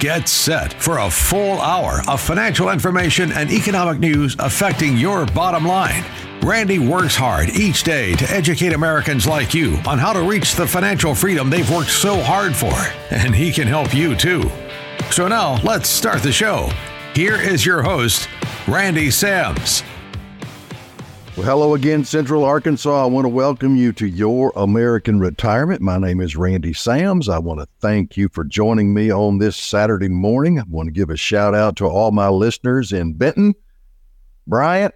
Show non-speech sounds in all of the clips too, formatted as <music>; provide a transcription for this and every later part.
Get set for a full hour of financial information and economic news affecting your bottom line. Randy works hard each day to educate Americans like you on how to reach the financial freedom they've worked so hard for, and he can help you too. So now let's start the show. Here is your host, Randy Sams. Well, hello again, Central Arkansas. I want to welcome you to Your American Retirement. My name is Randy Sams. I want to thank you for joining me on this Saturday morning. I want to give a shout out to all my listeners in Benton, Bryant,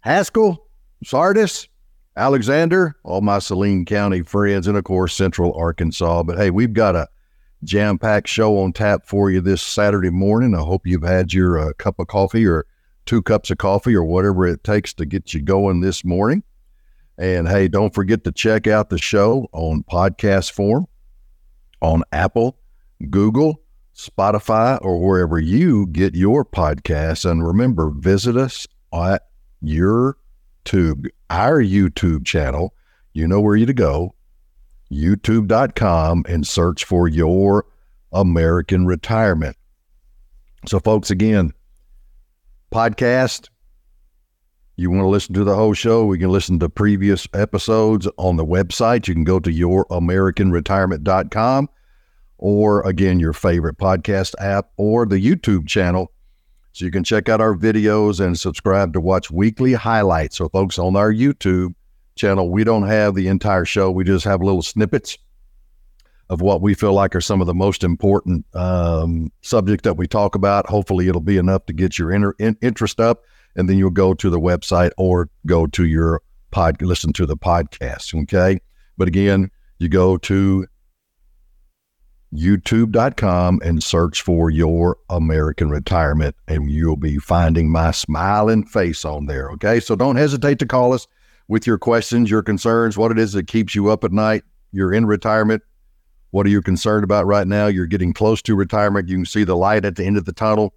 Haskell, Sardis, Alexander, all my Saline County friends, and of course, Central Arkansas. But hey, we've got a jam packed show on tap for you this Saturday morning. I hope you've had your uh, cup of coffee or two cups of coffee or whatever it takes to get you going this morning. And hey, don't forget to check out the show on podcast form on Apple, Google, Spotify, or wherever you get your podcasts. And remember, visit us at your tube, our YouTube channel. You know where you to go, youtube.com, and search for your American retirement. So, folks, again, podcast. You want to listen to the whole show? We can listen to previous episodes on the website. You can go to youramericanretirement.com or again, your favorite podcast app or the YouTube channel. So you can check out our videos and subscribe to watch weekly highlights. So, folks, on our YouTube channel, we don't have the entire show, we just have little snippets of what we feel like are some of the most important um, subjects that we talk about. Hopefully, it'll be enough to get your inter- in- interest up, and then you'll go to the website or go to your pod, listen to the podcast. Okay, but again, you go to youtube.com and search for your American retirement, and you'll be finding my smiling face on there. Okay, so don't hesitate to call us with your questions, your concerns, what it is that keeps you up at night. You're in retirement what are you concerned about right now? You're getting close to retirement. You can see the light at the end of the tunnel.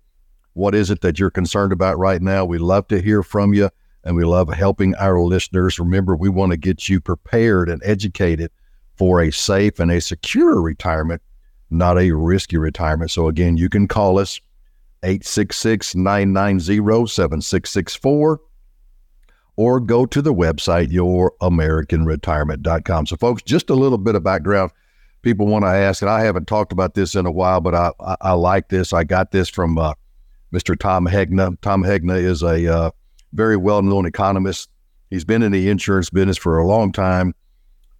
What is it that you're concerned about right now? We love to hear from you and we love helping our listeners. Remember, we want to get you prepared and educated for a safe and a secure retirement, not a risky retirement. So, again, you can call us 866 990 7664 or go to the website, youramericanretirement.com. So, folks, just a little bit of background people want to ask, and I haven't talked about this in a while, but I, I, I like this. I got this from uh, Mr. Tom Hegna. Tom Hegna is a uh, very well known economist. He's been in the insurance business for a long time,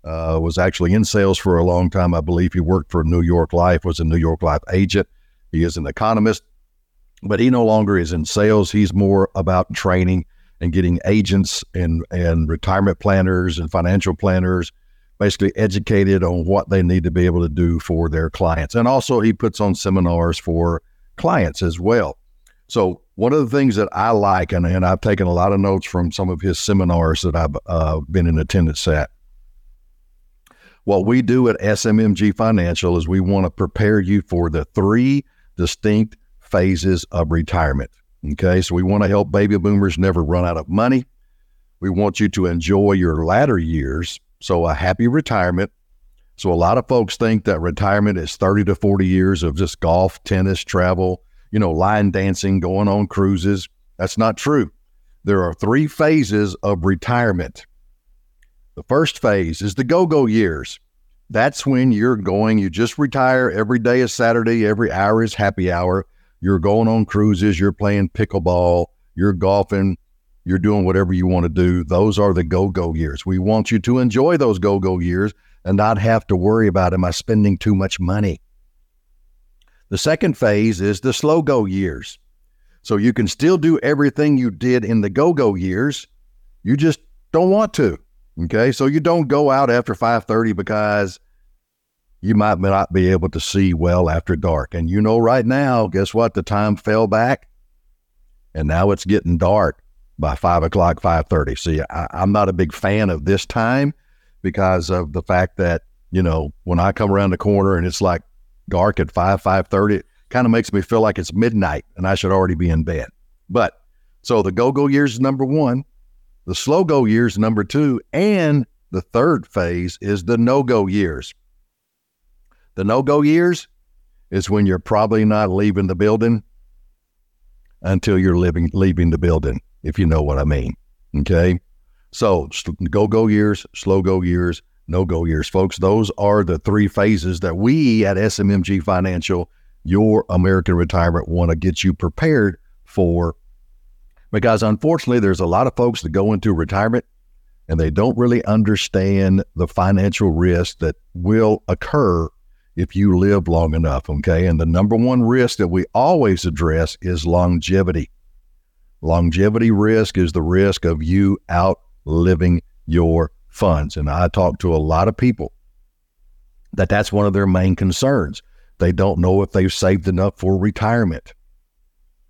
uh, was actually in sales for a long time. I believe he worked for New York Life, was a New York Life agent. He is an economist, but he no longer is in sales. He's more about training and getting agents and, and retirement planners and financial planners basically educated on what they need to be able to do for their clients. And also, he puts on seminars for clients as well. So, one of the things that I like, and, and I've taken a lot of notes from some of his seminars that I've uh, been in attendance at. What we do at SMMG Financial is we want to prepare you for the three distinct phases of retirement. Okay, so we want to help baby boomers never run out of money. We want you to enjoy your latter years so a happy retirement. So a lot of folks think that retirement is 30 to 40 years of just golf, tennis, travel, you know, line dancing, going on cruises. That's not true. There are three phases of retirement. The first phase is the go go years. That's when you're going, you just retire. Every day is Saturday, every hour is happy hour. You're going on cruises, you're playing pickleball, you're golfing, you're doing whatever you want to do. Those are the go go years. We want you to enjoy those go go years and not have to worry about, am I spending too much money? The second phase is the slow go years. So you can still do everything you did in the go go years. You just don't want to. Okay. So you don't go out after 5:30 because you might not be able to see well after dark. And you know, right now, guess what? The time fell back and now it's getting dark. By five o'clock, five thirty. See, I, I'm not a big fan of this time because of the fact that you know when I come around the corner and it's like dark at five, five thirty, it kind of makes me feel like it's midnight and I should already be in bed. But so the go go years is number one, the slow go years number two, and the third phase is the no go years. The no go years is when you're probably not leaving the building until you're living leaving the building, if you know what I mean. Okay. So go go years, slow go years, no go years, folks. Those are the three phases that we at SMMG Financial, your American Retirement, want to get you prepared for. Because unfortunately, there's a lot of folks that go into retirement and they don't really understand the financial risk that will occur if you live long enough. Okay. And the number one risk that we always address is longevity. Longevity risk is the risk of you outliving your funds. And I talk to a lot of people that that's one of their main concerns. They don't know if they've saved enough for retirement.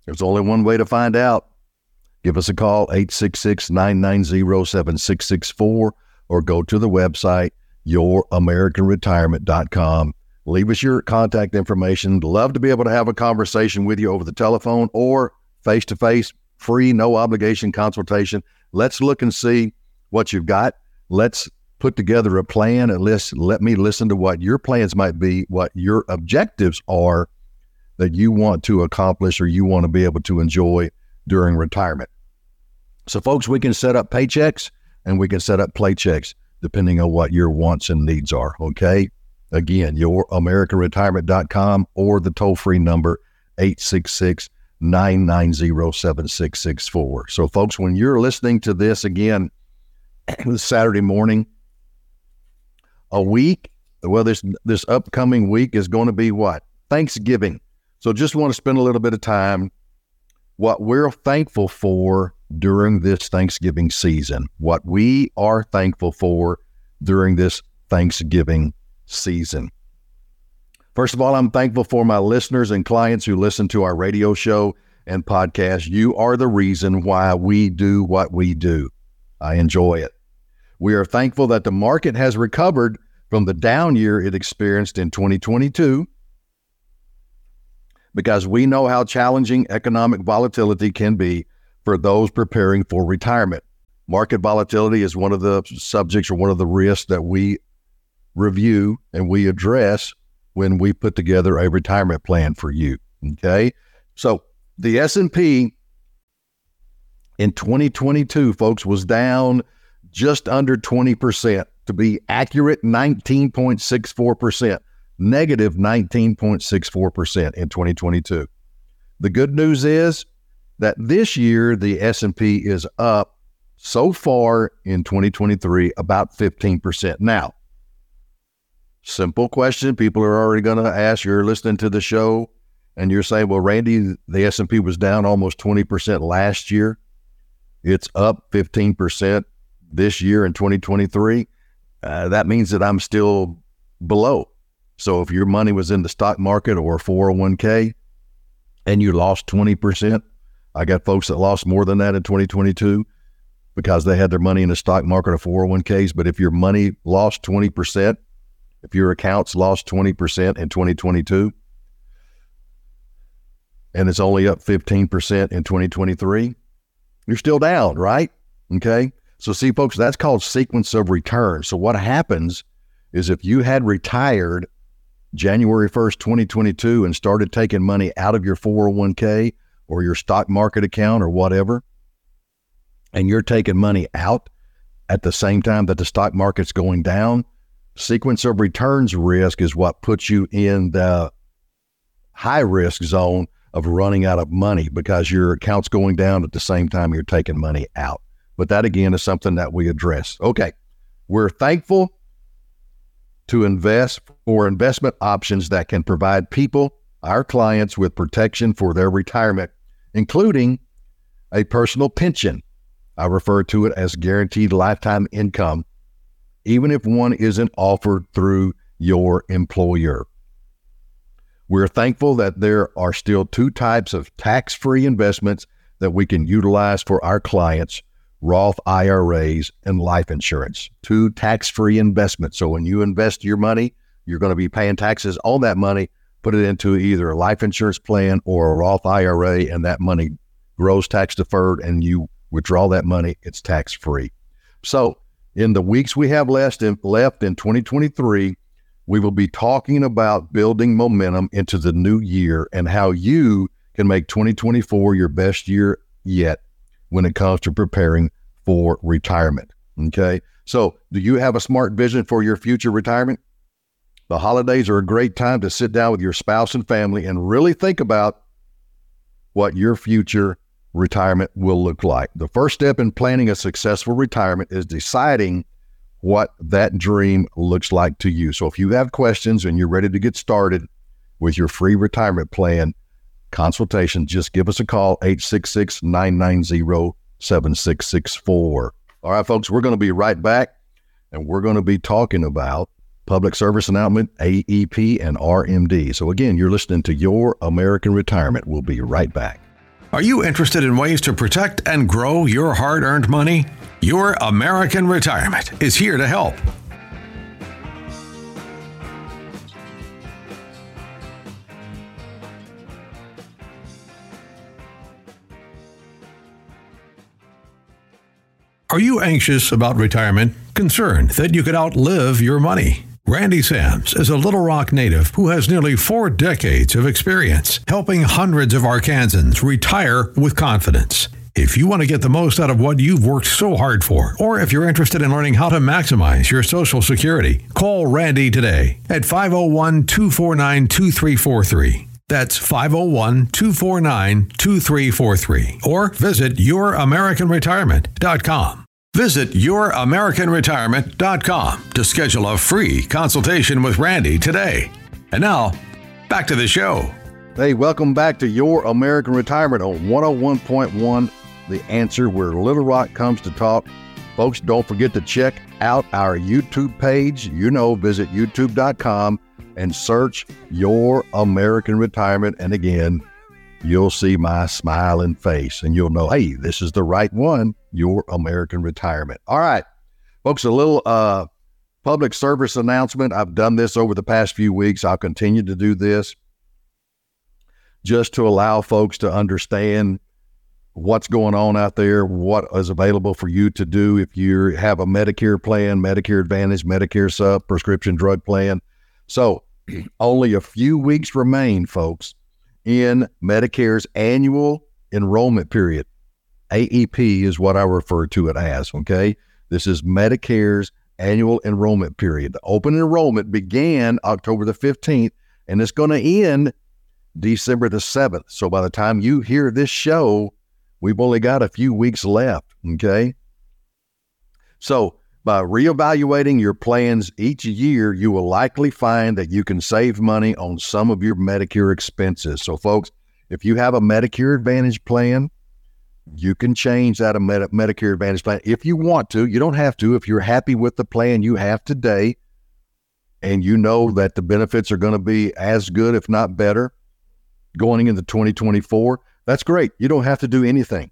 There's only one way to find out. Give us a call, 866 990 7664, or go to the website, youramericanretirement.com Leave us your contact information. Love to be able to have a conversation with you over the telephone or face to face, free, no obligation consultation. Let's look and see what you've got. Let's put together a plan and list, let me listen to what your plans might be, what your objectives are that you want to accomplish or you want to be able to enjoy during retirement. So, folks, we can set up paychecks and we can set up playchecks depending on what your wants and needs are. Okay. Again, youramericanretirement.com or the toll free number 866 990 7664. So, folks, when you're listening to this again <clears throat> Saturday morning, a week, well, this this upcoming week is going to be what? Thanksgiving. So, just want to spend a little bit of time what we're thankful for during this Thanksgiving season, what we are thankful for during this Thanksgiving season. First of all, I'm thankful for my listeners and clients who listen to our radio show and podcast. You are the reason why we do what we do. I enjoy it. We are thankful that the market has recovered from the down year it experienced in 2022 because we know how challenging economic volatility can be for those preparing for retirement. Market volatility is one of the subjects or one of the risks that we review and we address when we put together a retirement plan for you. Okay. So the S&P in 2022, folks, was down just under 20%. To be accurate, 19.64%, negative 19.64% in 2022. The good news is that this year the S&P is up so far in 2023 about 15%. Now, Simple question. People are already going to ask. You're listening to the show, and you're saying, "Well, Randy, the S and P was down almost twenty percent last year. It's up fifteen percent this year in 2023. Uh, that means that I'm still below. So if your money was in the stock market or 401k, and you lost twenty percent, I got folks that lost more than that in 2022 because they had their money in the stock market or 401ks. But if your money lost 20%, if your accounts lost 20% in 2022 and it's only up 15% in 2023, you're still down, right? Okay. So, see, folks, that's called sequence of return. So, what happens is if you had retired January 1st, 2022, and started taking money out of your 401k or your stock market account or whatever, and you're taking money out at the same time that the stock market's going down, Sequence of returns risk is what puts you in the high risk zone of running out of money because your account's going down at the same time you're taking money out. But that again is something that we address. Okay. We're thankful to invest for investment options that can provide people, our clients, with protection for their retirement, including a personal pension. I refer to it as guaranteed lifetime income even if one isn't offered through your employer. We're thankful that there are still two types of tax free investments that we can utilize for our clients Roth IRAs and life insurance, two tax free investments. So when you invest your money, you're going to be paying taxes on that money, put it into either a life insurance plan or a Roth IRA, and that money grows tax deferred and you withdraw that money, it's tax free. So in the weeks we have left in, left in 2023, we will be talking about building momentum into the new year and how you can make 2024 your best year yet when it comes to preparing for retirement. Okay. So, do you have a smart vision for your future retirement? The holidays are a great time to sit down with your spouse and family and really think about what your future retirement will look like. The first step in planning a successful retirement is deciding what that dream looks like to you. So, if you have questions and you're ready to get started with your free retirement plan, consultation, just give us a call, 866 990 7664. All right, folks, we're going to be right back and we're going to be talking about public service announcement, AEP, and RMD. So, again, you're listening to Your American Retirement. We'll be right back. Are you interested in ways to protect and grow your hard earned money? Your American Retirement is here to help. Are you anxious about retirement? Concerned that you could outlive your money? Randy Sams is a Little Rock native who has nearly four decades of experience helping hundreds of Arkansans retire with confidence. If you want to get the most out of what you've worked so hard for, or if you're interested in learning how to maximize your Social Security, call Randy today at 501 249 2343. That's 501 249 2343. Or visit youramericanretirement.com. Visit youramericanretirement.com to schedule a free consultation with Randy today. And now, back to the show. Hey, welcome back to Your American Retirement on 101.1 The Answer, where Little Rock comes to talk. Folks, don't forget to check out our YouTube page. You know, visit youtube.com and search Your American Retirement. And again, you'll see my smiling face and you'll know, hey, this is the right one, your American retirement. All right, folks, a little uh, public service announcement. I've done this over the past few weeks. I'll continue to do this just to allow folks to understand what's going on out there, what is available for you to do if you have a Medicare plan, Medicare Advantage, Medicare Sub, prescription drug plan. So, <clears throat> only a few weeks remain, folks in Medicare's annual enrollment period. AEP is what I refer to it as. Okay. This is Medicare's annual enrollment period. The open enrollment began October the 15th and it's going to end December the 7th. So by the time you hear this show, we've only got a few weeks left. Okay. So by reevaluating your plans each year, you will likely find that you can save money on some of your Medicare expenses. So, folks, if you have a Medicare Advantage plan, you can change that a Med- Medicare Advantage plan if you want to. You don't have to. If you're happy with the plan you have today and you know that the benefits are going to be as good, if not better, going into 2024, that's great. You don't have to do anything.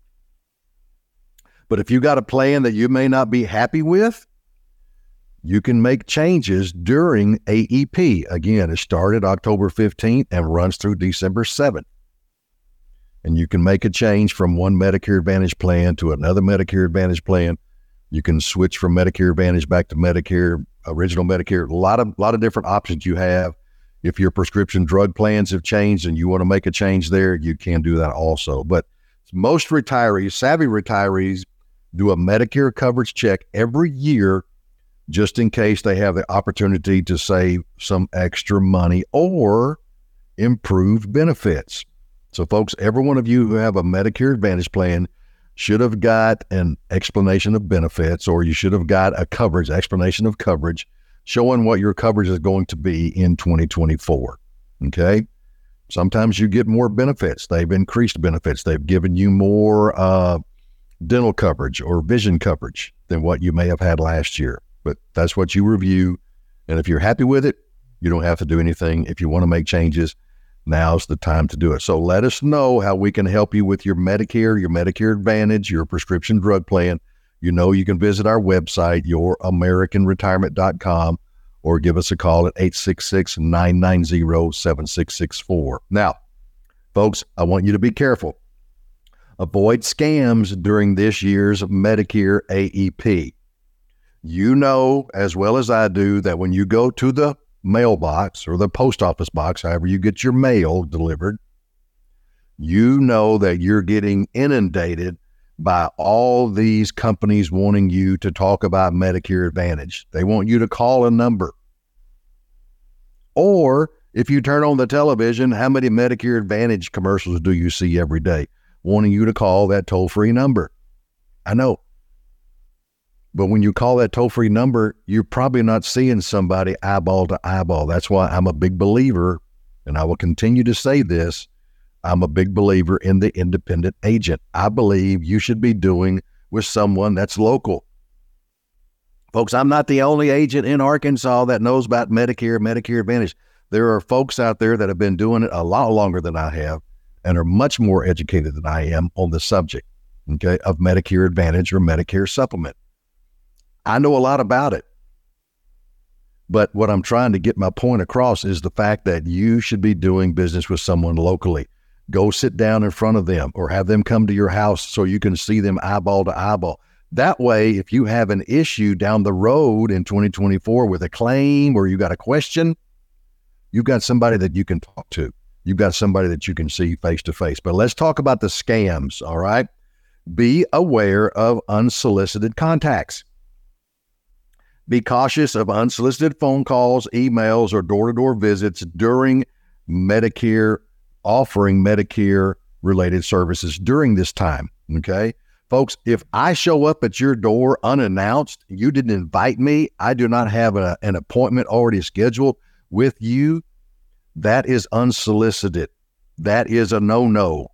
But if you got a plan that you may not be happy with, you can make changes during AEP. Again, it started October 15th and runs through December 7th. And you can make a change from one Medicare Advantage plan to another Medicare Advantage plan. You can switch from Medicare Advantage back to Medicare, original Medicare. A lot of lot of different options you have. If your prescription drug plans have changed and you want to make a change there, you can do that also. But most retirees, savvy retirees, do a Medicare coverage check every year just in case they have the opportunity to save some extra money or improve benefits. So, folks, every one of you who have a Medicare Advantage plan should have got an explanation of benefits or you should have got a coverage, explanation of coverage, showing what your coverage is going to be in 2024. Okay. Sometimes you get more benefits. They've increased benefits. They've given you more uh, dental coverage or vision coverage than what you may have had last year. But that's what you review. And if you're happy with it, you don't have to do anything. If you want to make changes, now's the time to do it. So let us know how we can help you with your Medicare, your Medicare Advantage, your prescription drug plan. You know, you can visit our website, youramericanretirement.com, or give us a call at 866 990 7664. Now, folks, I want you to be careful. Avoid scams during this year's Medicare AEP. You know as well as I do that when you go to the mailbox or the post office box, however you get your mail delivered, you know that you're getting inundated by all these companies wanting you to talk about Medicare Advantage. They want you to call a number. Or if you turn on the television, how many Medicare Advantage commercials do you see every day wanting you to call that toll free number? I know. But when you call that toll free number, you're probably not seeing somebody eyeball to eyeball. That's why I'm a big believer, and I will continue to say this I'm a big believer in the independent agent. I believe you should be doing with someone that's local. Folks, I'm not the only agent in Arkansas that knows about Medicare, Medicare Advantage. There are folks out there that have been doing it a lot longer than I have and are much more educated than I am on the subject, okay, of Medicare Advantage or Medicare Supplement. I know a lot about it. But what I'm trying to get my point across is the fact that you should be doing business with someone locally. Go sit down in front of them or have them come to your house so you can see them eyeball to eyeball. That way, if you have an issue down the road in 2024 with a claim or you got a question, you've got somebody that you can talk to. You've got somebody that you can see face to face. But let's talk about the scams, all right? Be aware of unsolicited contacts. Be cautious of unsolicited phone calls, emails, or door to door visits during Medicare, offering Medicare related services during this time. Okay. Folks, if I show up at your door unannounced, you didn't invite me, I do not have a, an appointment already scheduled with you, that is unsolicited. That is a no no.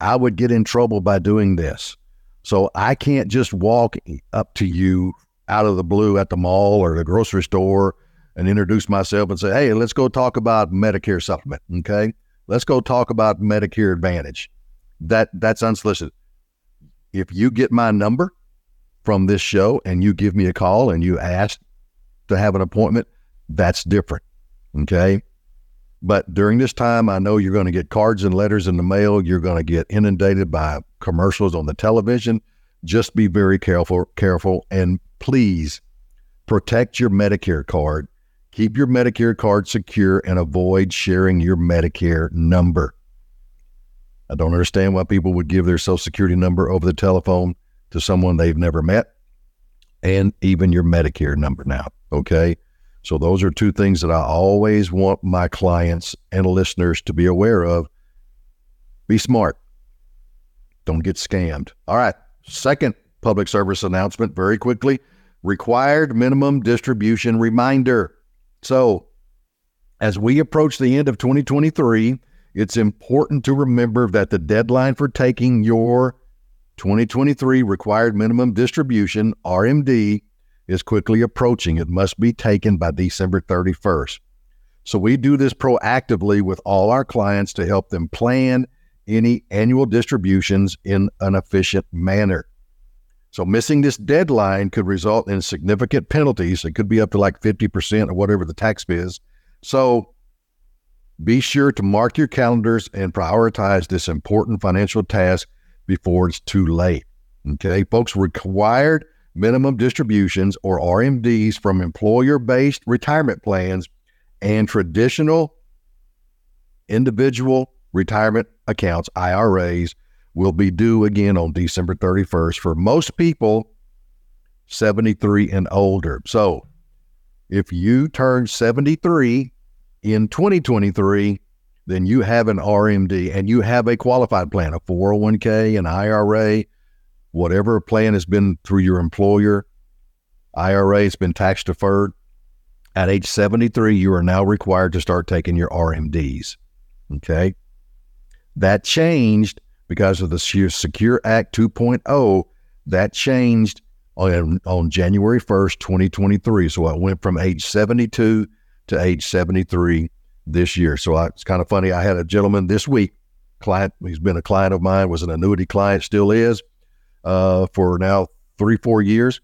I would get in trouble by doing this. So I can't just walk up to you out of the blue at the mall or the grocery store and introduce myself and say, hey, let's go talk about Medicare supplement. Okay. Let's go talk about Medicare Advantage. That that's unsolicited. If you get my number from this show and you give me a call and you ask to have an appointment, that's different. Okay. But during this time, I know you're going to get cards and letters in the mail. You're going to get inundated by commercials on the television. Just be very careful, careful, and please protect your Medicare card. Keep your Medicare card secure and avoid sharing your Medicare number. I don't understand why people would give their social security number over the telephone to someone they've never met and even your Medicare number now. Okay. So those are two things that I always want my clients and listeners to be aware of. Be smart. Don't get scammed. All right. Second public service announcement very quickly required minimum distribution reminder. So, as we approach the end of 2023, it's important to remember that the deadline for taking your 2023 required minimum distribution, RMD, is quickly approaching. It must be taken by December 31st. So we do this proactively with all our clients to help them plan any annual distributions in an efficient manner. So missing this deadline could result in significant penalties. It could be up to like 50% or whatever the tax is. So be sure to mark your calendars and prioritize this important financial task before it's too late. Okay, folks, required minimum distributions or RMDs from employer based retirement plans and traditional individual retirement accounts, IRAs, will be due again on December 31st for most people 73 and older. So if you turn 73 in 2023, then you have an RMD and you have a qualified plan, a 401k, an IRA, whatever plan has been through your employer, IRA has been tax deferred. At age 73, you are now required to start taking your RMDs. Okay. That changed because of the Secure Act 2.0. That changed on, on January 1st, 2023. So it went from age 72 to age 73. this year. So I, it's kind of funny. I had a gentleman this week, client, he's been a client of mine, was an annuity client, still is, uh, for now three, four years.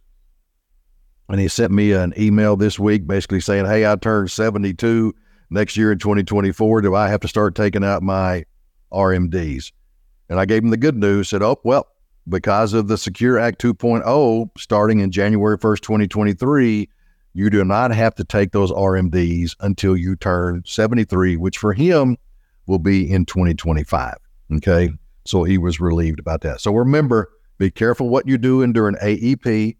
And he sent me an email this week basically saying, Hey, I turned 72 next year in 2024. Do I have to start taking out my RMDs? And I gave him the good news, said, Oh, well, because of the Secure Act 2.0 starting in January 1st, 2023, you do not have to take those RMDs until you turn 73, which for him will be in 2025. Okay. So he was relieved about that. So remember, be careful what you do during AEP.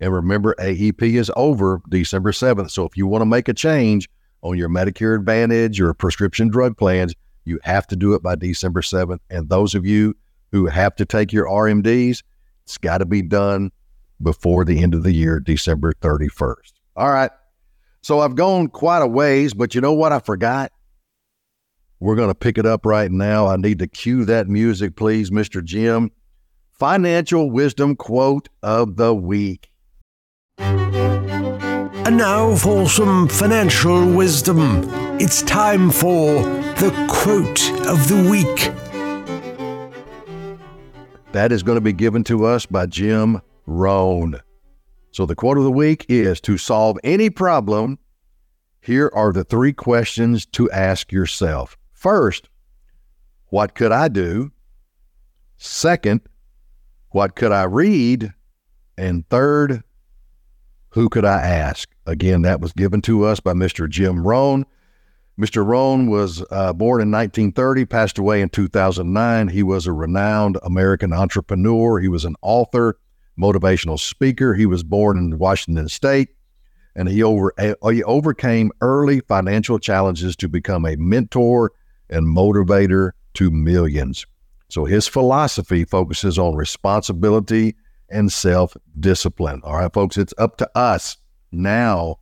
And remember, AEP is over December 7th. So if you want to make a change on your Medicare Advantage or prescription drug plans, you have to do it by December 7th. And those of you who have to take your RMDs, it's got to be done before the end of the year, December 31st. All right. So I've gone quite a ways, but you know what I forgot? We're going to pick it up right now. I need to cue that music, please, Mr. Jim. Financial wisdom quote of the week. And now for some financial wisdom. It's time for the quote of the week. That is going to be given to us by Jim Rohn. So the quote of the week is to solve any problem, here are the three questions to ask yourself. First, what could I do? Second, what could I read? And third, who could I ask? Again, that was given to us by Mr. Jim Rohn. Mr. Rohn was uh, born in 1930, passed away in 2009. He was a renowned American entrepreneur. He was an author, motivational speaker. He was born in Washington State, and he over he overcame early financial challenges to become a mentor and motivator to millions. So his philosophy focuses on responsibility and self discipline. All right, folks, it's up to us now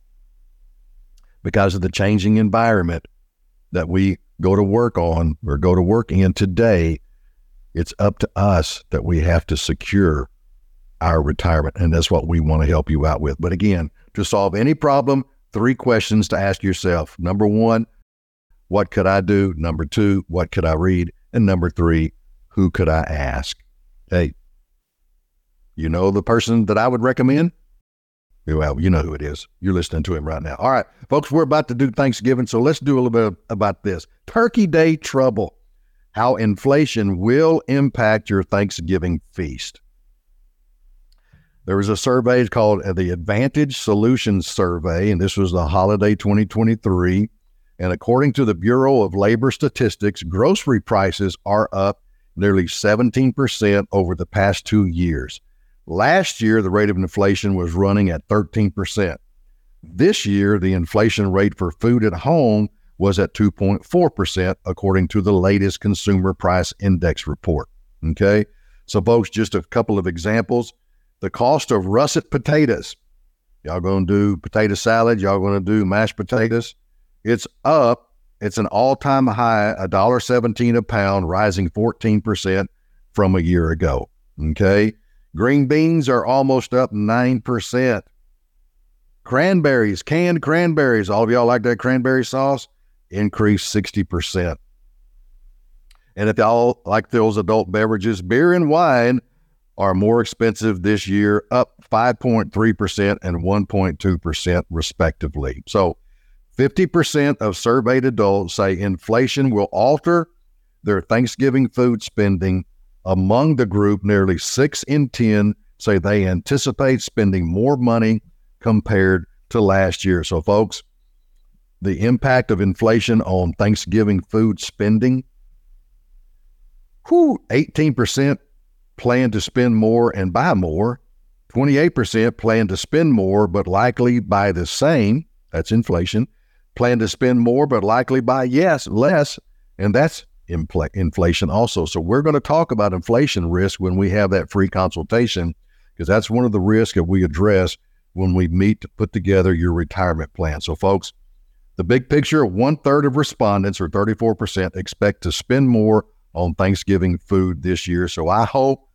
because of the changing environment that we go to work on or go to work in today. It's up to us that we have to secure our retirement. And that's what we want to help you out with. But again, to solve any problem, three questions to ask yourself. Number one, what could I do? Number two, what could I read? And number three, who could I ask? Hey, you know the person that I would recommend? Well, you know who it is. You're listening to him right now. All right, folks, we're about to do Thanksgiving, so let's do a little bit about this. Turkey Day trouble, how inflation will impact your Thanksgiving feast. There was a survey called the Advantage Solutions Survey, and this was the holiday 2023. And according to the Bureau of Labor Statistics, grocery prices are up nearly 17% over the past two years. Last year, the rate of inflation was running at 13%. This year, the inflation rate for food at home was at 2.4%, according to the latest Consumer Price Index report. Okay. So, folks, just a couple of examples the cost of russet potatoes. Y'all to do potato salad? Y'all to do mashed potatoes? It's up. It's an all-time high, a dollar seventeen a pound, rising fourteen percent from a year ago. Okay, green beans are almost up nine percent. Cranberries, canned cranberries, all of y'all like that cranberry sauce? Increased sixty percent. And if y'all like those adult beverages, beer and wine are more expensive this year, up 5.3% and 1.2%, respectively. So, 50% of surveyed adults say inflation will alter their Thanksgiving food spending. Among the group, nearly 6 in 10 say they anticipate spending more money compared to last year. So, folks, the impact of inflation on Thanksgiving food spending, whew, 18% plan to spend more and buy more. 28% plan to spend more but likely buy the same. That's inflation. Plan to spend more but likely buy yes, less. And that's infl- inflation also. So we're going to talk about inflation risk when we have that free consultation because that's one of the risks that we address when we meet to put together your retirement plan. So folks, the big picture, one third of respondents or 34% expect to spend more on Thanksgiving food this year. So I hope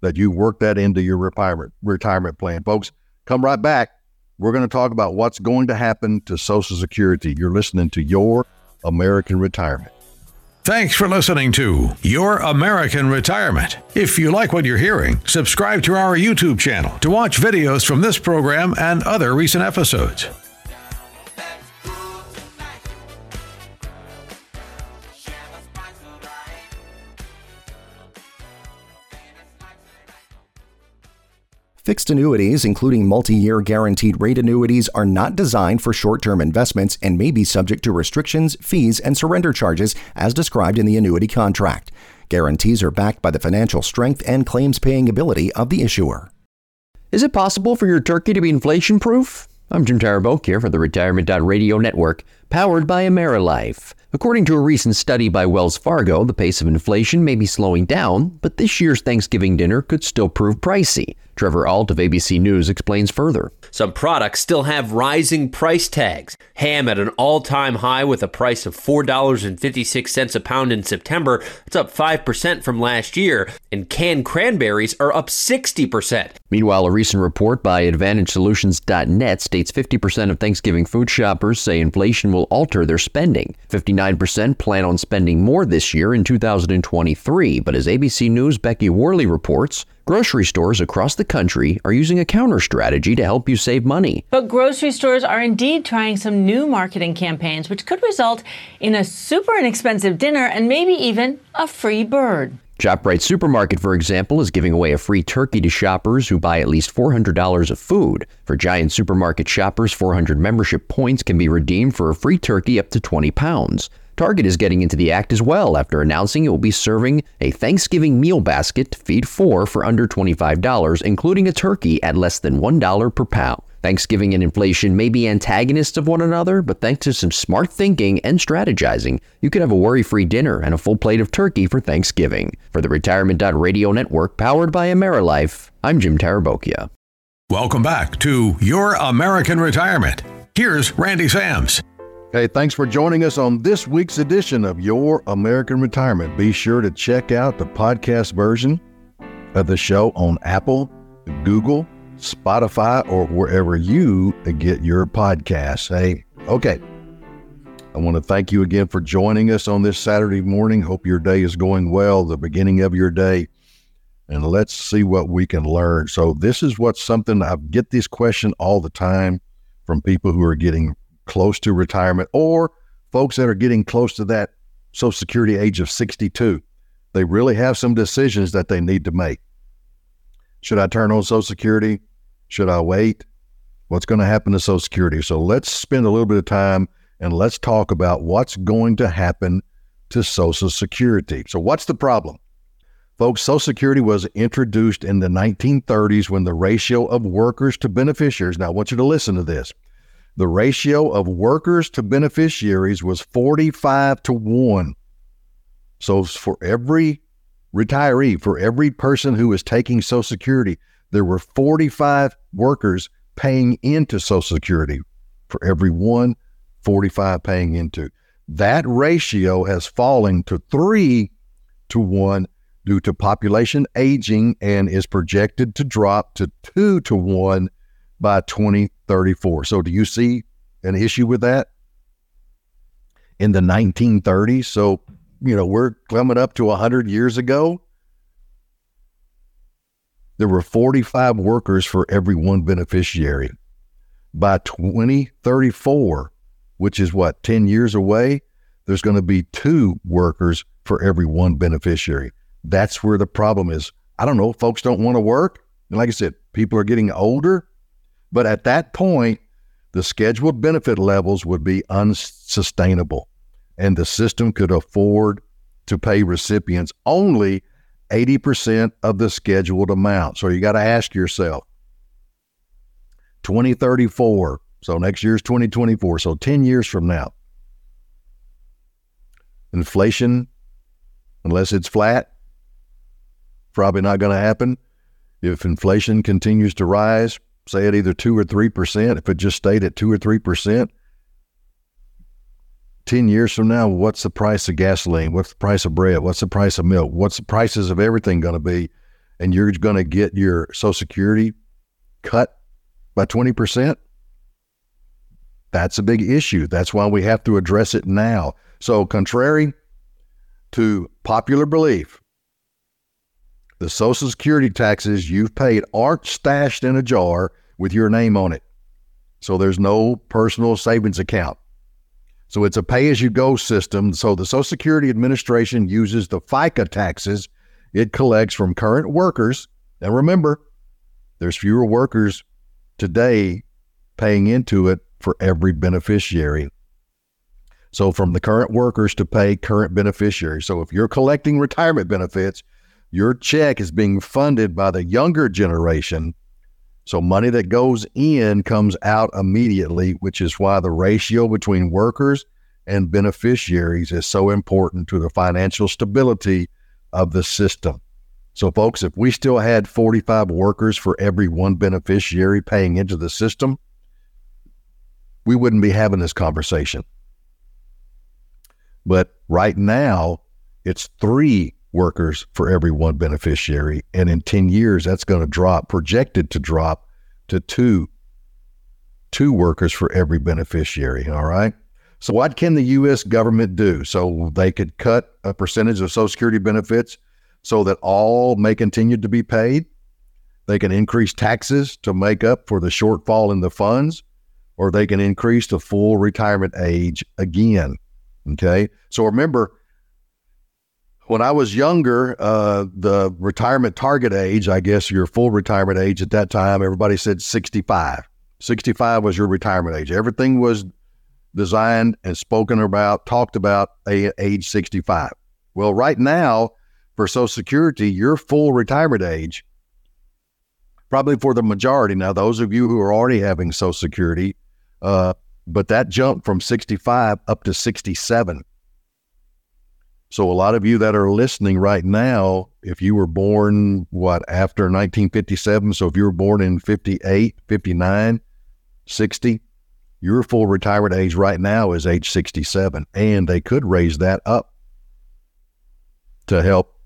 that you work that into your retirement retirement plan. Folks, come right back. We're going to talk about what's going to happen to Social Security. You're listening to your American Retirement. Thanks for listening to Your American Retirement. If you like what you're hearing, subscribe to our YouTube channel to watch videos from this program and other recent episodes. Fixed annuities, including multi year guaranteed rate annuities, are not designed for short term investments and may be subject to restrictions, fees, and surrender charges as described in the annuity contract. Guarantees are backed by the financial strength and claims paying ability of the issuer. Is it possible for your turkey to be inflation proof? I'm Jim Taraboke here for the Retirement Radio Network, powered by AmeriLife. According to a recent study by Wells Fargo, the pace of inflation may be slowing down, but this year's Thanksgiving dinner could still prove pricey. Trevor Ault of ABC News explains further. Some products still have rising price tags. Ham at an all time high with a price of $4.56 a pound in September. It's up 5% from last year. And canned cranberries are up 60%. Meanwhile, a recent report by AdvantageSolutions.net states 50% of Thanksgiving food shoppers say inflation will alter their spending. 59% plan on spending more this year in 2023. But as ABC News' Becky Worley reports, Grocery stores across the country are using a counter strategy to help you save money. But grocery stores are indeed trying some new marketing campaigns, which could result in a super inexpensive dinner and maybe even a free bird. ShopRite Supermarket, for example, is giving away a free turkey to shoppers who buy at least $400 of food. For Giant Supermarket shoppers, 400 membership points can be redeemed for a free turkey up to 20 pounds. Target is getting into the act as well after announcing it will be serving a Thanksgiving meal basket to feed four for under $25, including a turkey at less than $1 per pound. Thanksgiving and inflation may be antagonists of one another, but thanks to some smart thinking and strategizing, you could have a worry free dinner and a full plate of turkey for Thanksgiving. For the Retirement Radio Network, powered by AmeriLife, I'm Jim Tarabokia. Welcome back to Your American Retirement. Here's Randy Sams. Hey, thanks for joining us on this week's edition of Your American Retirement. Be sure to check out the podcast version of the show on Apple, Google, Spotify, or wherever you get your podcasts. Hey, okay. I want to thank you again for joining us on this Saturday morning. Hope your day is going well, the beginning of your day. And let's see what we can learn. So, this is what's something I get this question all the time from people who are getting close to retirement or folks that are getting close to that Social Security age of 62. They really have some decisions that they need to make. Should I turn on Social Security? Should I wait? What's going to happen to Social Security? So let's spend a little bit of time and let's talk about what's going to happen to Social Security. So, what's the problem? Folks, Social Security was introduced in the 1930s when the ratio of workers to beneficiaries, now I want you to listen to this, the ratio of workers to beneficiaries was 45 to 1. So for every retiree, for every person who was taking Social Security, there were 45 workers paying into Social Security. For every one, 45 paying into. That ratio has fallen to 3 to 1 due to population aging and is projected to drop to 2 to 1 by 2034. So, do you see an issue with that? In the 1930s, so you know we're coming up to 100 years ago. There were 45 workers for every one beneficiary. By 2034, which is what 10 years away, there's going to be two workers for every one beneficiary. That's where the problem is. I don't know, folks don't want to work. And like I said, people are getting older. But at that point, the scheduled benefit levels would be unsustainable, and the system could afford to pay recipients only 80% of the scheduled amount. So you got to ask yourself 2034, so next year's 2024, so 10 years from now, inflation, unless it's flat, probably not going to happen. If inflation continues to rise, say at either two or three percent, if it just stayed at two or three percent, ten years from now, what's the price of gasoline? What's the price of bread? What's the price of milk? What's the prices of everything going to be? And you're going to get your Social Security cut by twenty percent. That's a big issue. That's why we have to address it now. So, contrary to popular belief, the Social Security taxes you've paid aren't stashed in a jar with your name on it. So, there's no personal savings account. So, it's a pay as you go system. So, the Social Security Administration uses the FICA taxes it collects from current workers. And remember, there's fewer workers today paying into it for every beneficiary. So, from the current workers to pay current beneficiaries. So, if you're collecting retirement benefits, your check is being funded by the younger generation. So, money that goes in comes out immediately, which is why the ratio between workers and beneficiaries is so important to the financial stability of the system. So, folks, if we still had 45 workers for every one beneficiary paying into the system, we wouldn't be having this conversation. But right now, it's three workers for every one beneficiary. And in 10 years, that's going to drop, projected to drop to two, two workers for every beneficiary. All right. So, what can the U.S. government do? So, they could cut a percentage of Social Security benefits so that all may continue to be paid. They can increase taxes to make up for the shortfall in the funds or they can increase the full retirement age again. Okay. So remember, when I was younger, uh, the retirement target age, I guess your full retirement age at that time, everybody said 65. 65 was your retirement age. Everything was designed and spoken about, talked about age 65. Well, right now, for Social Security, your full retirement age, probably for the majority. Now, those of you who are already having Social Security, uh, but that jumped from 65 up to 67. So a lot of you that are listening right now, if you were born what after 1957, so if you were born in 58, 59, 60, your full retirement age right now is age 67 and they could raise that up to help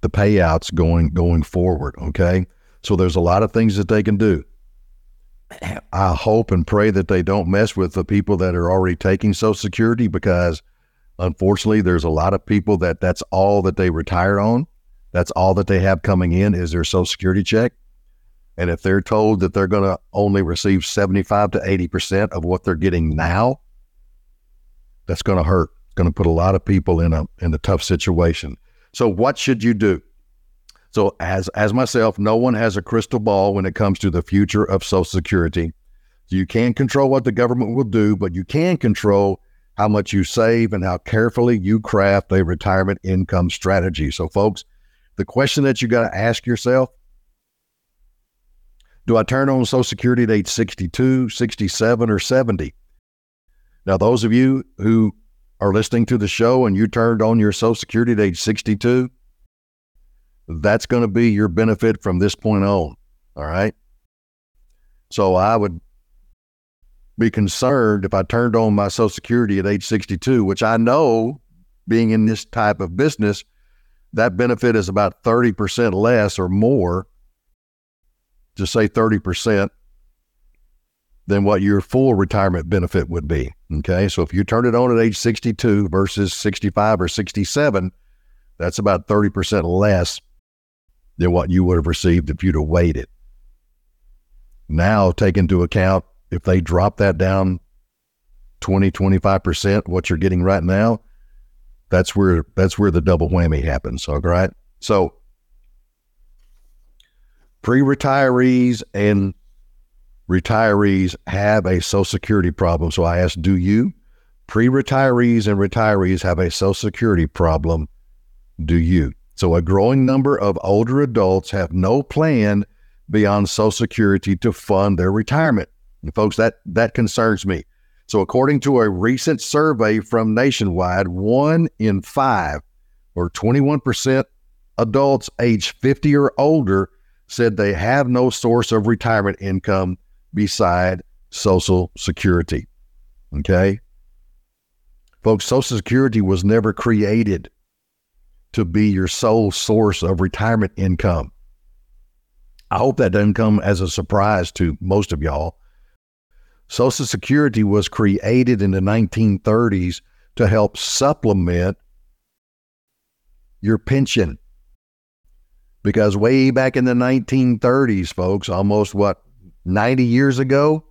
the payouts going going forward, okay? So there's a lot of things that they can do. I hope and pray that they don't mess with the people that are already taking Social Security because unfortunately, there's a lot of people that that's all that they retire on. That's all that they have coming in is their Social Security check. And if they're told that they're going to only receive 75 to 80% of what they're getting now, that's going to hurt. It's going to put a lot of people in a in a tough situation. So what should you do? So as as myself, no one has a crystal ball when it comes to the future of Social Security. So you can't control what the government will do, but you can control how much you save and how carefully you craft a retirement income strategy. So folks, the question that you got to ask yourself, do I turn on Social Security at age 62, 67, or 70? Now, those of you who are listening to the show and you turned on your Social Security at age 62, that's going to be your benefit from this point on. All right. So I would be concerned if I turned on my Social Security at age 62, which I know being in this type of business, that benefit is about 30% less or more, to say 30% than what your full retirement benefit would be. Okay. So if you turn it on at age 62 versus 65 or 67, that's about 30% less than what you would have received if you'd have waited. Now, take into account if they drop that down 20, 25%, what you're getting right now, that's where that's where the double whammy happens. All right. So pre-retirees and retirees have a social security problem. So I ask, do you? Pre-retirees and retirees have a social security problem. Do you? So a growing number of older adults have no plan beyond Social Security to fund their retirement. And folks, that that concerns me. So according to a recent survey from Nationwide, one in five, or 21% adults age 50 or older, said they have no source of retirement income beside Social Security. Okay? Folks, Social Security was never created to be your sole source of retirement income. I hope that doesn't come as a surprise to most of y'all. Social Security was created in the 1930s to help supplement your pension. Because way back in the 1930s, folks, almost what, 90 years ago,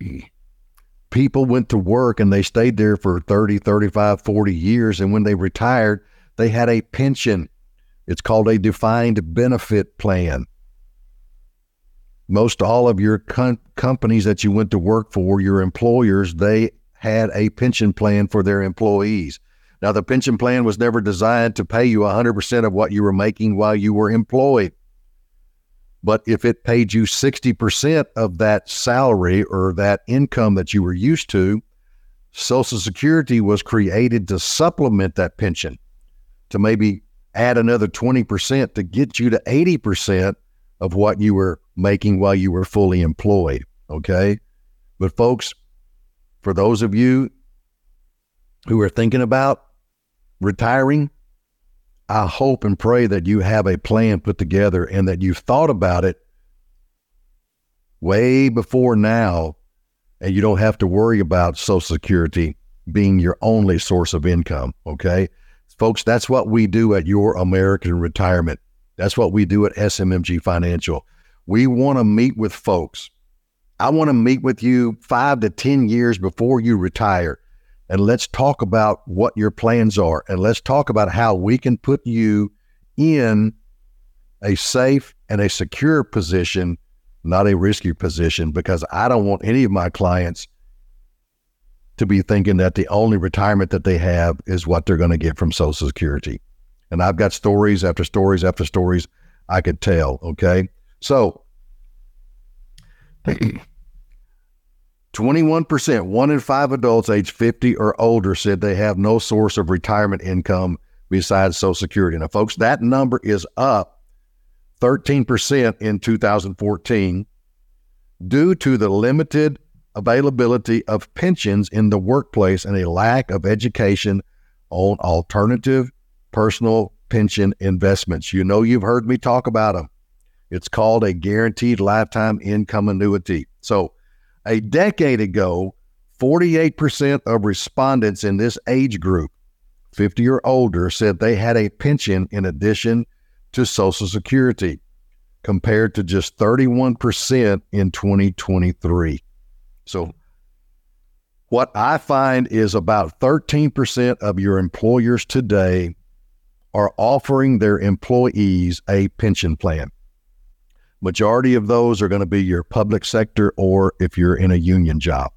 <clears throat> people went to work and they stayed there for 30, 35, 40 years. And when they retired, they had a pension. It's called a defined benefit plan. Most all of your com- companies that you went to work for, your employers, they had a pension plan for their employees. Now, the pension plan was never designed to pay you 100% of what you were making while you were employed. But if it paid you 60% of that salary or that income that you were used to, Social Security was created to supplement that pension, to maybe add another 20% to get you to 80% of what you were making while you were fully employed. Okay. But, folks, for those of you who are thinking about retiring, I hope and pray that you have a plan put together and that you've thought about it way before now, and you don't have to worry about Social Security being your only source of income. Okay. Folks, that's what we do at Your American Retirement. That's what we do at SMMG Financial. We want to meet with folks. I want to meet with you five to 10 years before you retire and let's talk about what your plans are and let's talk about how we can put you in a safe and a secure position, not a risky position, because I don't want any of my clients to be thinking that the only retirement that they have is what they're going to get from Social Security. And I've got stories after stories after stories I could tell. Okay. So, 21%, one in five adults age 50 or older said they have no source of retirement income besides Social Security. Now, folks, that number is up 13% in 2014 due to the limited availability of pensions in the workplace and a lack of education on alternative personal pension investments. You know, you've heard me talk about them. It's called a guaranteed lifetime income annuity. So, a decade ago, 48% of respondents in this age group, 50 or older, said they had a pension in addition to Social Security, compared to just 31% in 2023. So, what I find is about 13% of your employers today are offering their employees a pension plan. Majority of those are going to be your public sector or if you're in a union job,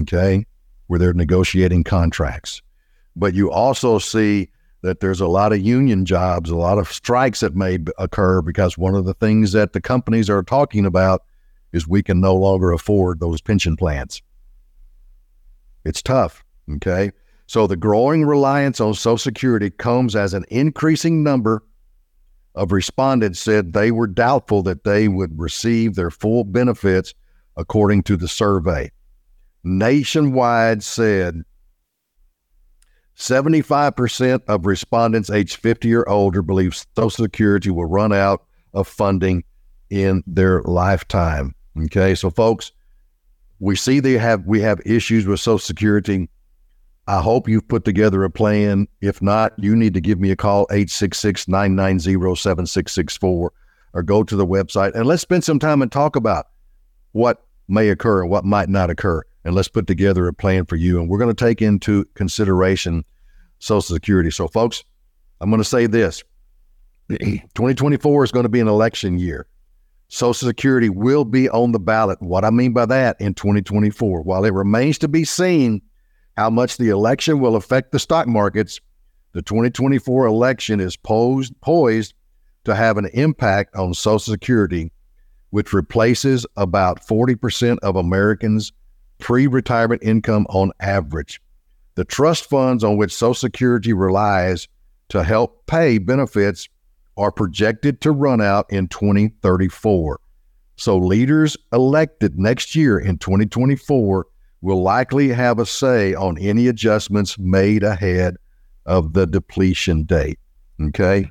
okay, where they're negotiating contracts. But you also see that there's a lot of union jobs, a lot of strikes that may occur because one of the things that the companies are talking about is we can no longer afford those pension plans. It's tough, okay? So the growing reliance on Social Security comes as an increasing number of respondents said they were doubtful that they would receive their full benefits according to the survey. Nationwide said 75% of respondents aged 50 or older believe Social Security will run out of funding in their lifetime. Okay, so folks, we see they have we have issues with Social Security. I hope you've put together a plan. If not, you need to give me a call, 866 990 7664, or go to the website and let's spend some time and talk about what may occur and what might not occur. And let's put together a plan for you. And we're going to take into consideration Social Security. So, folks, I'm going to say this <clears throat> 2024 is going to be an election year. Social Security will be on the ballot. What I mean by that in 2024, while it remains to be seen how much the election will affect the stock markets, the 2024 election is posed, poised to have an impact on Social Security, which replaces about 40% of Americans' pre retirement income on average. The trust funds on which Social Security relies to help pay benefits are projected to run out in 2034. So, leaders elected next year in 2024 will likely have a say on any adjustments made ahead of the depletion date. Okay.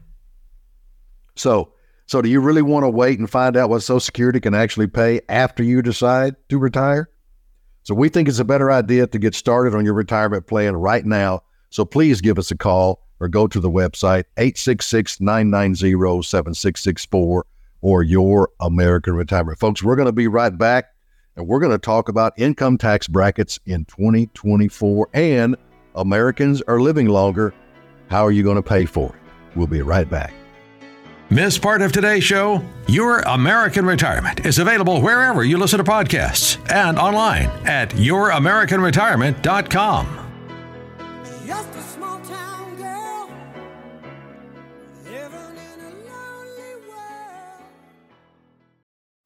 So, so do you really want to wait and find out what Social Security can actually pay after you decide to retire? So we think it's a better idea to get started on your retirement plan right now. So please give us a call or go to the website 866-990-7664 or your American Retirement. Folks, we're going to be right back and we're going to talk about income tax brackets in 2024 and Americans are living longer. How are you going to pay for it? We'll be right back. Miss part of today's show? Your American Retirement is available wherever you listen to podcasts and online at youramericanretirement.com.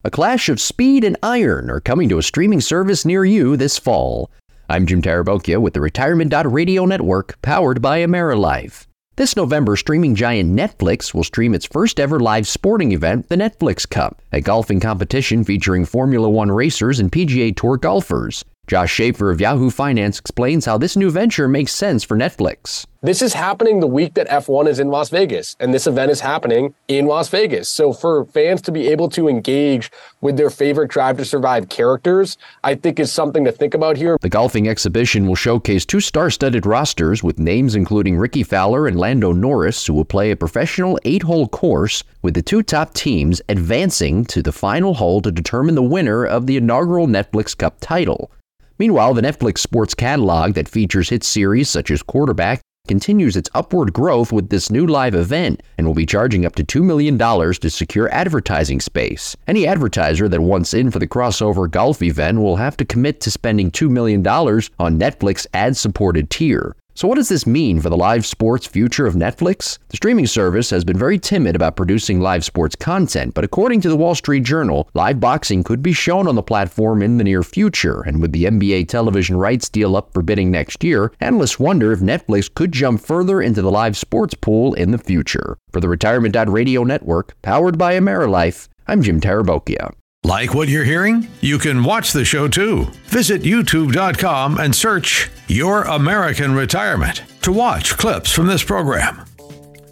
A clash of speed and iron are coming to a streaming service near you this fall. I'm Jim Tarabokia with the Retirement Radio Network, powered by AmeriLife. This November, streaming giant Netflix will stream its first ever live sporting event, the Netflix Cup, a golfing competition featuring Formula One racers and PGA Tour golfers. Josh Schafer of Yahoo Finance explains how this new venture makes sense for Netflix. This is happening the week that F1 is in Las Vegas, and this event is happening in Las Vegas. So, for fans to be able to engage with their favorite Drive to Survive characters, I think is something to think about here. The golfing exhibition will showcase two star studded rosters with names including Rickie Fowler and Lando Norris, who will play a professional eight hole course, with the two top teams advancing to the final hole to determine the winner of the inaugural Netflix Cup title. Meanwhile, the Netflix sports catalog that features hit series such as Quarterback continues its upward growth with this new live event and will be charging up to $2 million to secure advertising space. Any advertiser that wants in for the crossover golf event will have to commit to spending $2 million on Netflix ad supported tier. So, what does this mean for the live sports future of Netflix? The streaming service has been very timid about producing live sports content, but according to the Wall Street Journal, live boxing could be shown on the platform in the near future. And with the NBA television rights deal up for bidding next year, analysts wonder if Netflix could jump further into the live sports pool in the future. For the Retirement Radio Network, powered by AmeriLife, I'm Jim Tarabokia. Like what you're hearing? You can watch the show too. Visit youtube.com and search Your American Retirement to watch clips from this program.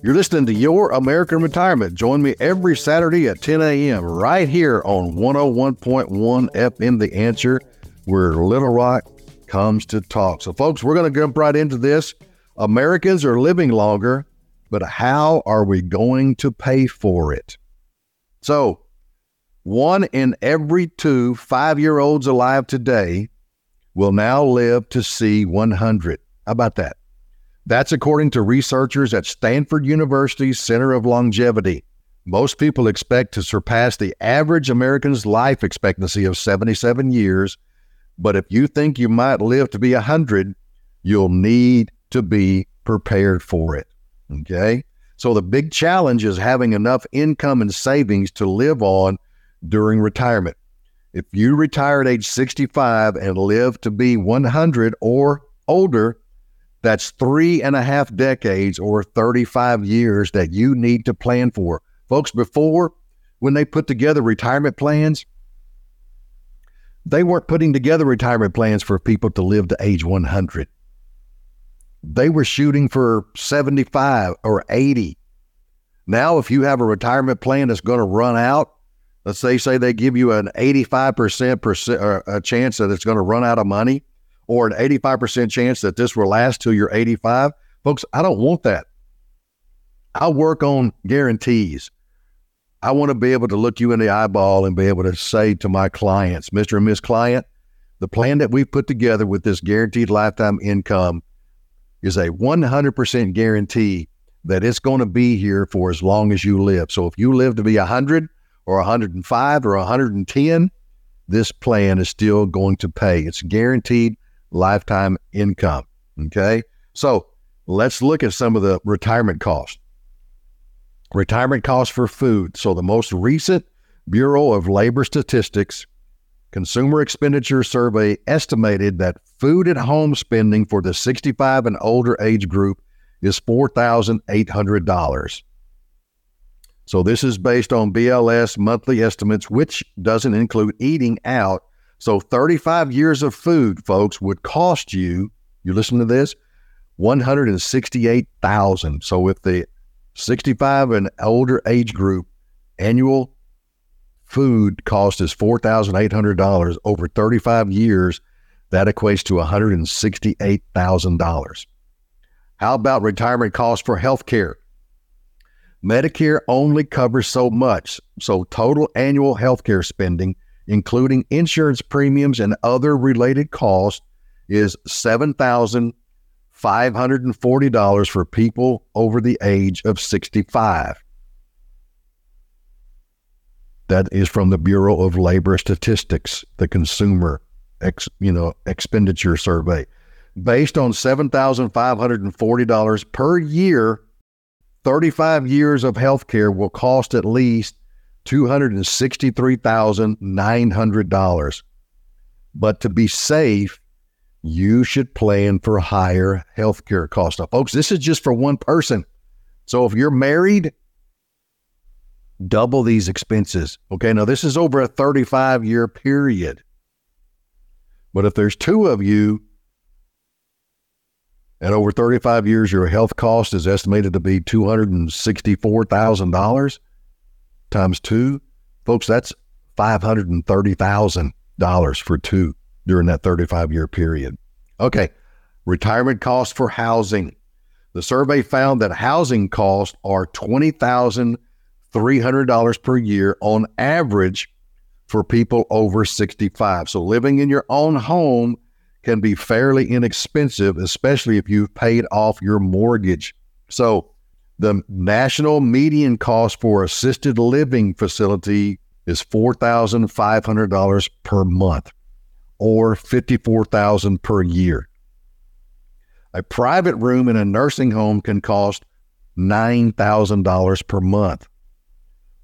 You're listening to Your American Retirement. Join me every Saturday at 10 a.m. right here on 101.1 FM The Answer, where Little Rock comes to talk. So, folks, we're going to jump right into this. Americans are living longer, but how are we going to pay for it? So, one in every two five year olds alive today will now live to see 100. How about that? That's according to researchers at Stanford University's Center of Longevity. Most people expect to surpass the average American's life expectancy of 77 years, but if you think you might live to be 100, you'll need to be prepared for it. Okay? So the big challenge is having enough income and savings to live on during retirement. If you retire at age 65 and live to be 100 or older, that's three and a half decades or 35 years that you need to plan for. Folks, before, when they put together retirement plans, they weren't putting together retirement plans for people to live to age 100. They were shooting for 75 or 80. Now, if you have a retirement plan that's going to run out let's say say they give you an 85%, uh, a chance that it's going to run out of money or an 85% chance that this will last till you're 85 folks i don't want that. I work on guarantees. I want to be able to look you in the eyeball and be able to say to my clients mr and miss client the plan that we've put together with this guaranteed lifetime income is a 100% guarantee that it's going to be here for as long as you live. So if you live to be 100 or 105 or 110, this plan is still going to pay. It's guaranteed lifetime income. Okay. So let's look at some of the retirement costs. Retirement costs for food. So the most recent Bureau of Labor Statistics Consumer Expenditure Survey estimated that food at home spending for the 65 and older age group is $4,800. So this is based on BLS monthly estimates, which doesn't include eating out. So 35 years of food, folks, would cost you, you listen to this, 168,000. So with the 65 and older age group, annual food cost is $4,800 over 35 years. That equates to $168,000. How about retirement costs for health care? Medicare only covers so much, so total annual health care spending, including insurance premiums and other related costs, is $7,540 for people over the age of 65. That is from the Bureau of Labor Statistics, the consumer ex, you know, expenditure survey. Based on $7,540 per year, 35 years of health care will cost at least $263,900. But to be safe, you should plan for higher health care costs. Now, folks, this is just for one person. So if you're married, double these expenses. Okay, now this is over a 35 year period. But if there's two of you, and over 35 years, your health cost is estimated to be $264,000 times two. Folks, that's $530,000 for two during that 35 year period. Okay, retirement costs for housing. The survey found that housing costs are $20,300 per year on average for people over 65. So living in your own home can be fairly inexpensive, especially if you've paid off your mortgage. So, the national median cost for assisted living facility is $4,500 per month or 54,000 per year. A private room in a nursing home can cost $9,000 per month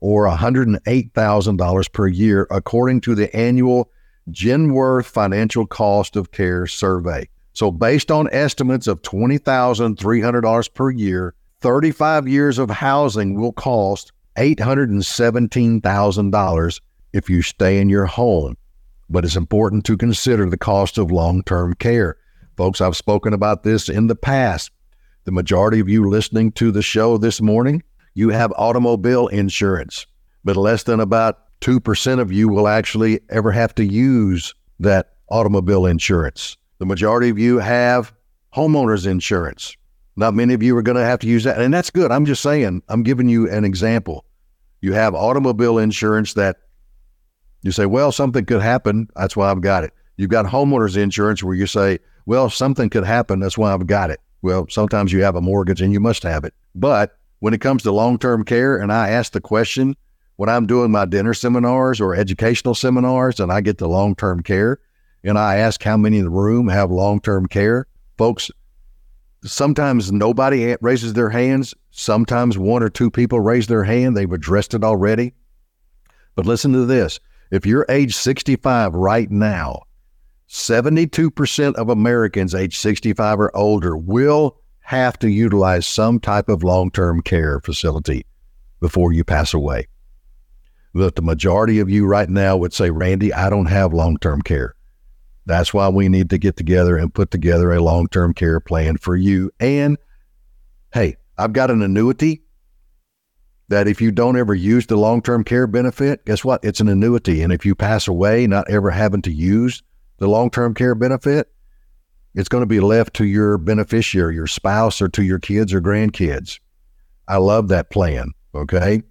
or $108,000 per year according to the annual Genworth Financial Cost of Care Survey. So, based on estimates of $20,300 per year, 35 years of housing will cost $817,000 if you stay in your home. But it's important to consider the cost of long term care. Folks, I've spoken about this in the past. The majority of you listening to the show this morning, you have automobile insurance, but less than about 2% of you will actually ever have to use that automobile insurance. The majority of you have homeowners insurance. Not many of you are going to have to use that. And that's good. I'm just saying, I'm giving you an example. You have automobile insurance that you say, well, something could happen. That's why I've got it. You've got homeowners insurance where you say, well, something could happen. That's why I've got it. Well, sometimes you have a mortgage and you must have it. But when it comes to long term care, and I ask the question, when I'm doing my dinner seminars or educational seminars and I get to long term care and I ask how many in the room have long term care, folks, sometimes nobody raises their hands. Sometimes one or two people raise their hand. They've addressed it already. But listen to this if you're age 65 right now, 72% of Americans age 65 or older will have to utilize some type of long term care facility before you pass away that the majority of you right now would say, Randy, I don't have long term care. That's why we need to get together and put together a long term care plan for you. And hey, I've got an annuity that if you don't ever use the long term care benefit, guess what? It's an annuity. And if you pass away not ever having to use the long term care benefit, it's going to be left to your beneficiary, your spouse, or to your kids or grandkids. I love that plan. Okay.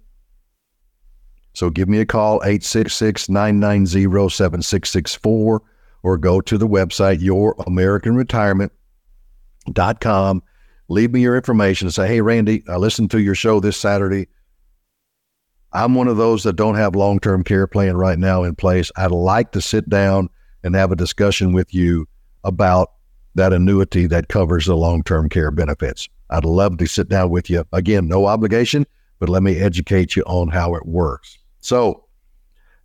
So give me a call, 866 990 7664, or go to the website, youramericanretirement.com. Leave me your information and say, hey, Randy, I listened to your show this Saturday. I'm one of those that don't have long term care plan right now in place. I'd like to sit down and have a discussion with you about that annuity that covers the long term care benefits. I'd love to sit down with you. Again, no obligation, but let me educate you on how it works. So,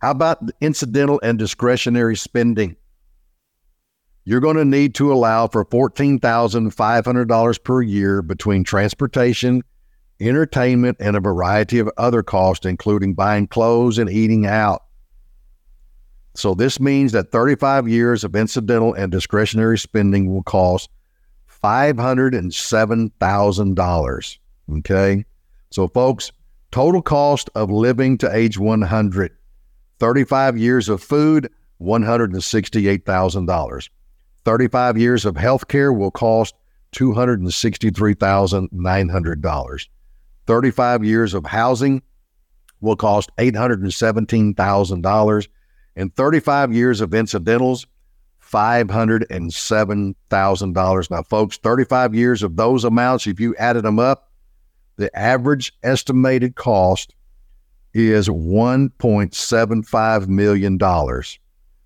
how about incidental and discretionary spending? You're going to need to allow for $14,500 per year between transportation, entertainment, and a variety of other costs, including buying clothes and eating out. So, this means that 35 years of incidental and discretionary spending will cost $507,000. Okay. So, folks, Total cost of living to age 100, 35 years of food, $168,000. 35 years of health care will cost $263,900. 35 years of housing will cost $817,000. And 35 years of incidentals, $507,000. Now, folks, 35 years of those amounts, if you added them up, the average estimated cost is $1.75 million.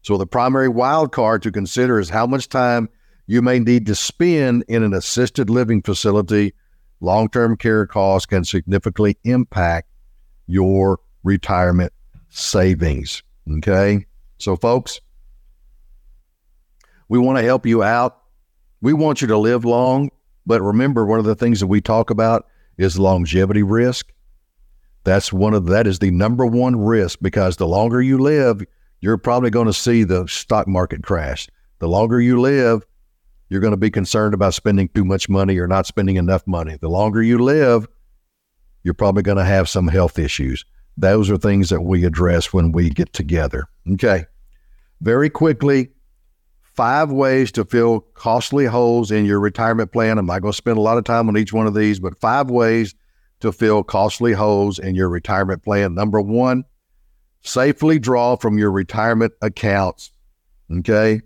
So the primary wild card to consider is how much time you may need to spend in an assisted living facility. Long term care costs can significantly impact your retirement savings. Okay. So, folks, we want to help you out. We want you to live long. But remember, one of the things that we talk about is longevity risk. That's one of that is the number one risk because the longer you live, you're probably going to see the stock market crash. The longer you live, you're going to be concerned about spending too much money or not spending enough money. The longer you live, you're probably going to have some health issues. Those are things that we address when we get together. Okay. Very quickly, five ways to fill costly holes in your retirement plan. I'm not going to spend a lot of time on each one of these, but five ways to fill costly holes in your retirement plan. Number one, safely draw from your retirement accounts. Okay.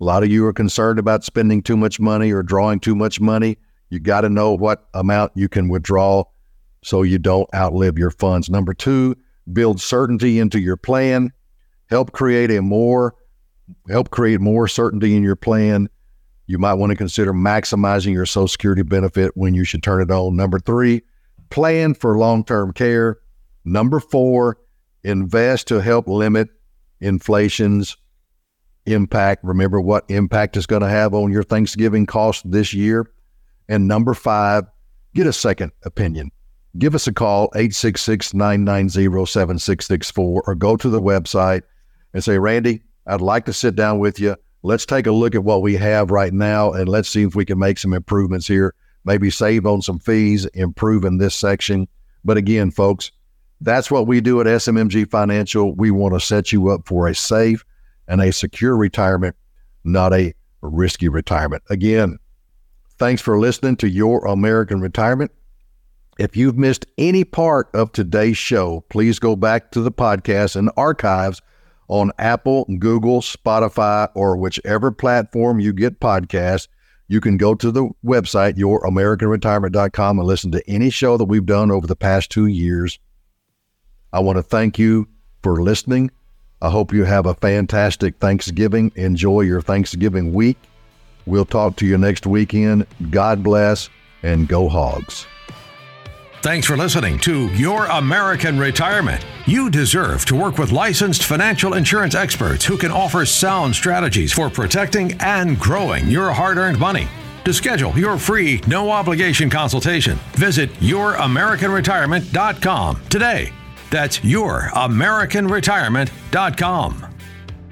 A lot of you are concerned about spending too much money or drawing too much money. You got to know what amount you can withdraw so you don't outlive your funds. Number two, build certainty into your plan. Help create a more help create more certainty in your plan. You might want to consider maximizing your Social Security benefit when you should turn it on. Number three, plan for long term care. Number four, invest to help limit inflation's impact. Remember what impact is going to have on your Thanksgiving cost this year. And number five, get a second opinion. Give us a call, 866 990 7664, or go to the website and say, Randy, I'd like to sit down with you. Let's take a look at what we have right now and let's see if we can make some improvements here. Maybe save on some fees, improve in this section. But again, folks, that's what we do at SMMG Financial. We want to set you up for a safe and a secure retirement, not a risky retirement. Again, thanks for listening to Your American Retirement. If you've missed any part of today's show, please go back to the podcast and archives on Apple, Google, Spotify, or whichever platform you get podcasts. You can go to the website, youramericanretirement.com, and listen to any show that we've done over the past two years. I want to thank you for listening. I hope you have a fantastic Thanksgiving. Enjoy your Thanksgiving week. We'll talk to you next weekend. God bless and go hogs. Thanks for listening to Your American Retirement. You deserve to work with licensed financial insurance experts who can offer sound strategies for protecting and growing your hard earned money. To schedule your free, no obligation consultation, visit YourAmericanRetirement.com today. That's YourAmericanRetirement.com.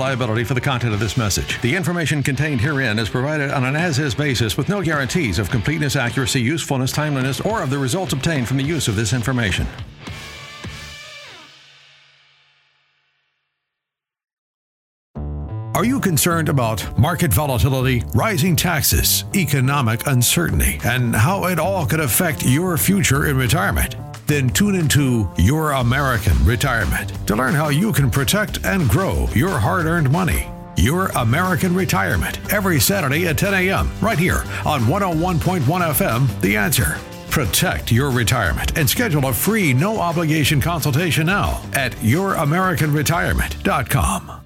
liability for the content of this message. The information contained herein is provided on an as is basis with no guarantees of completeness, accuracy, usefulness, timeliness, or of the results obtained from the use of this information. Are you concerned about market volatility, rising taxes, economic uncertainty, and how it all could affect your future in retirement? Then tune into Your American Retirement to learn how you can protect and grow your hard earned money. Your American Retirement every Saturday at 10 a.m. right here on 101.1 FM, The Answer. Protect your retirement and schedule a free, no obligation consultation now at YourAmericanRetirement.com.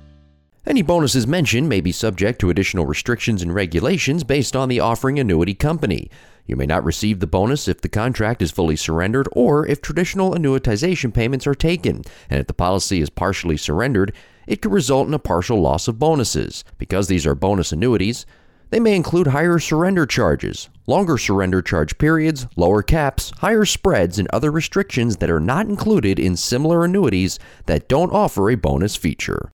Any bonuses mentioned may be subject to additional restrictions and regulations based on the offering annuity company. You may not receive the bonus if the contract is fully surrendered or if traditional annuitization payments are taken. And if the policy is partially surrendered, it could result in a partial loss of bonuses. Because these are bonus annuities, they may include higher surrender charges, longer surrender charge periods, lower caps, higher spreads, and other restrictions that are not included in similar annuities that don't offer a bonus feature.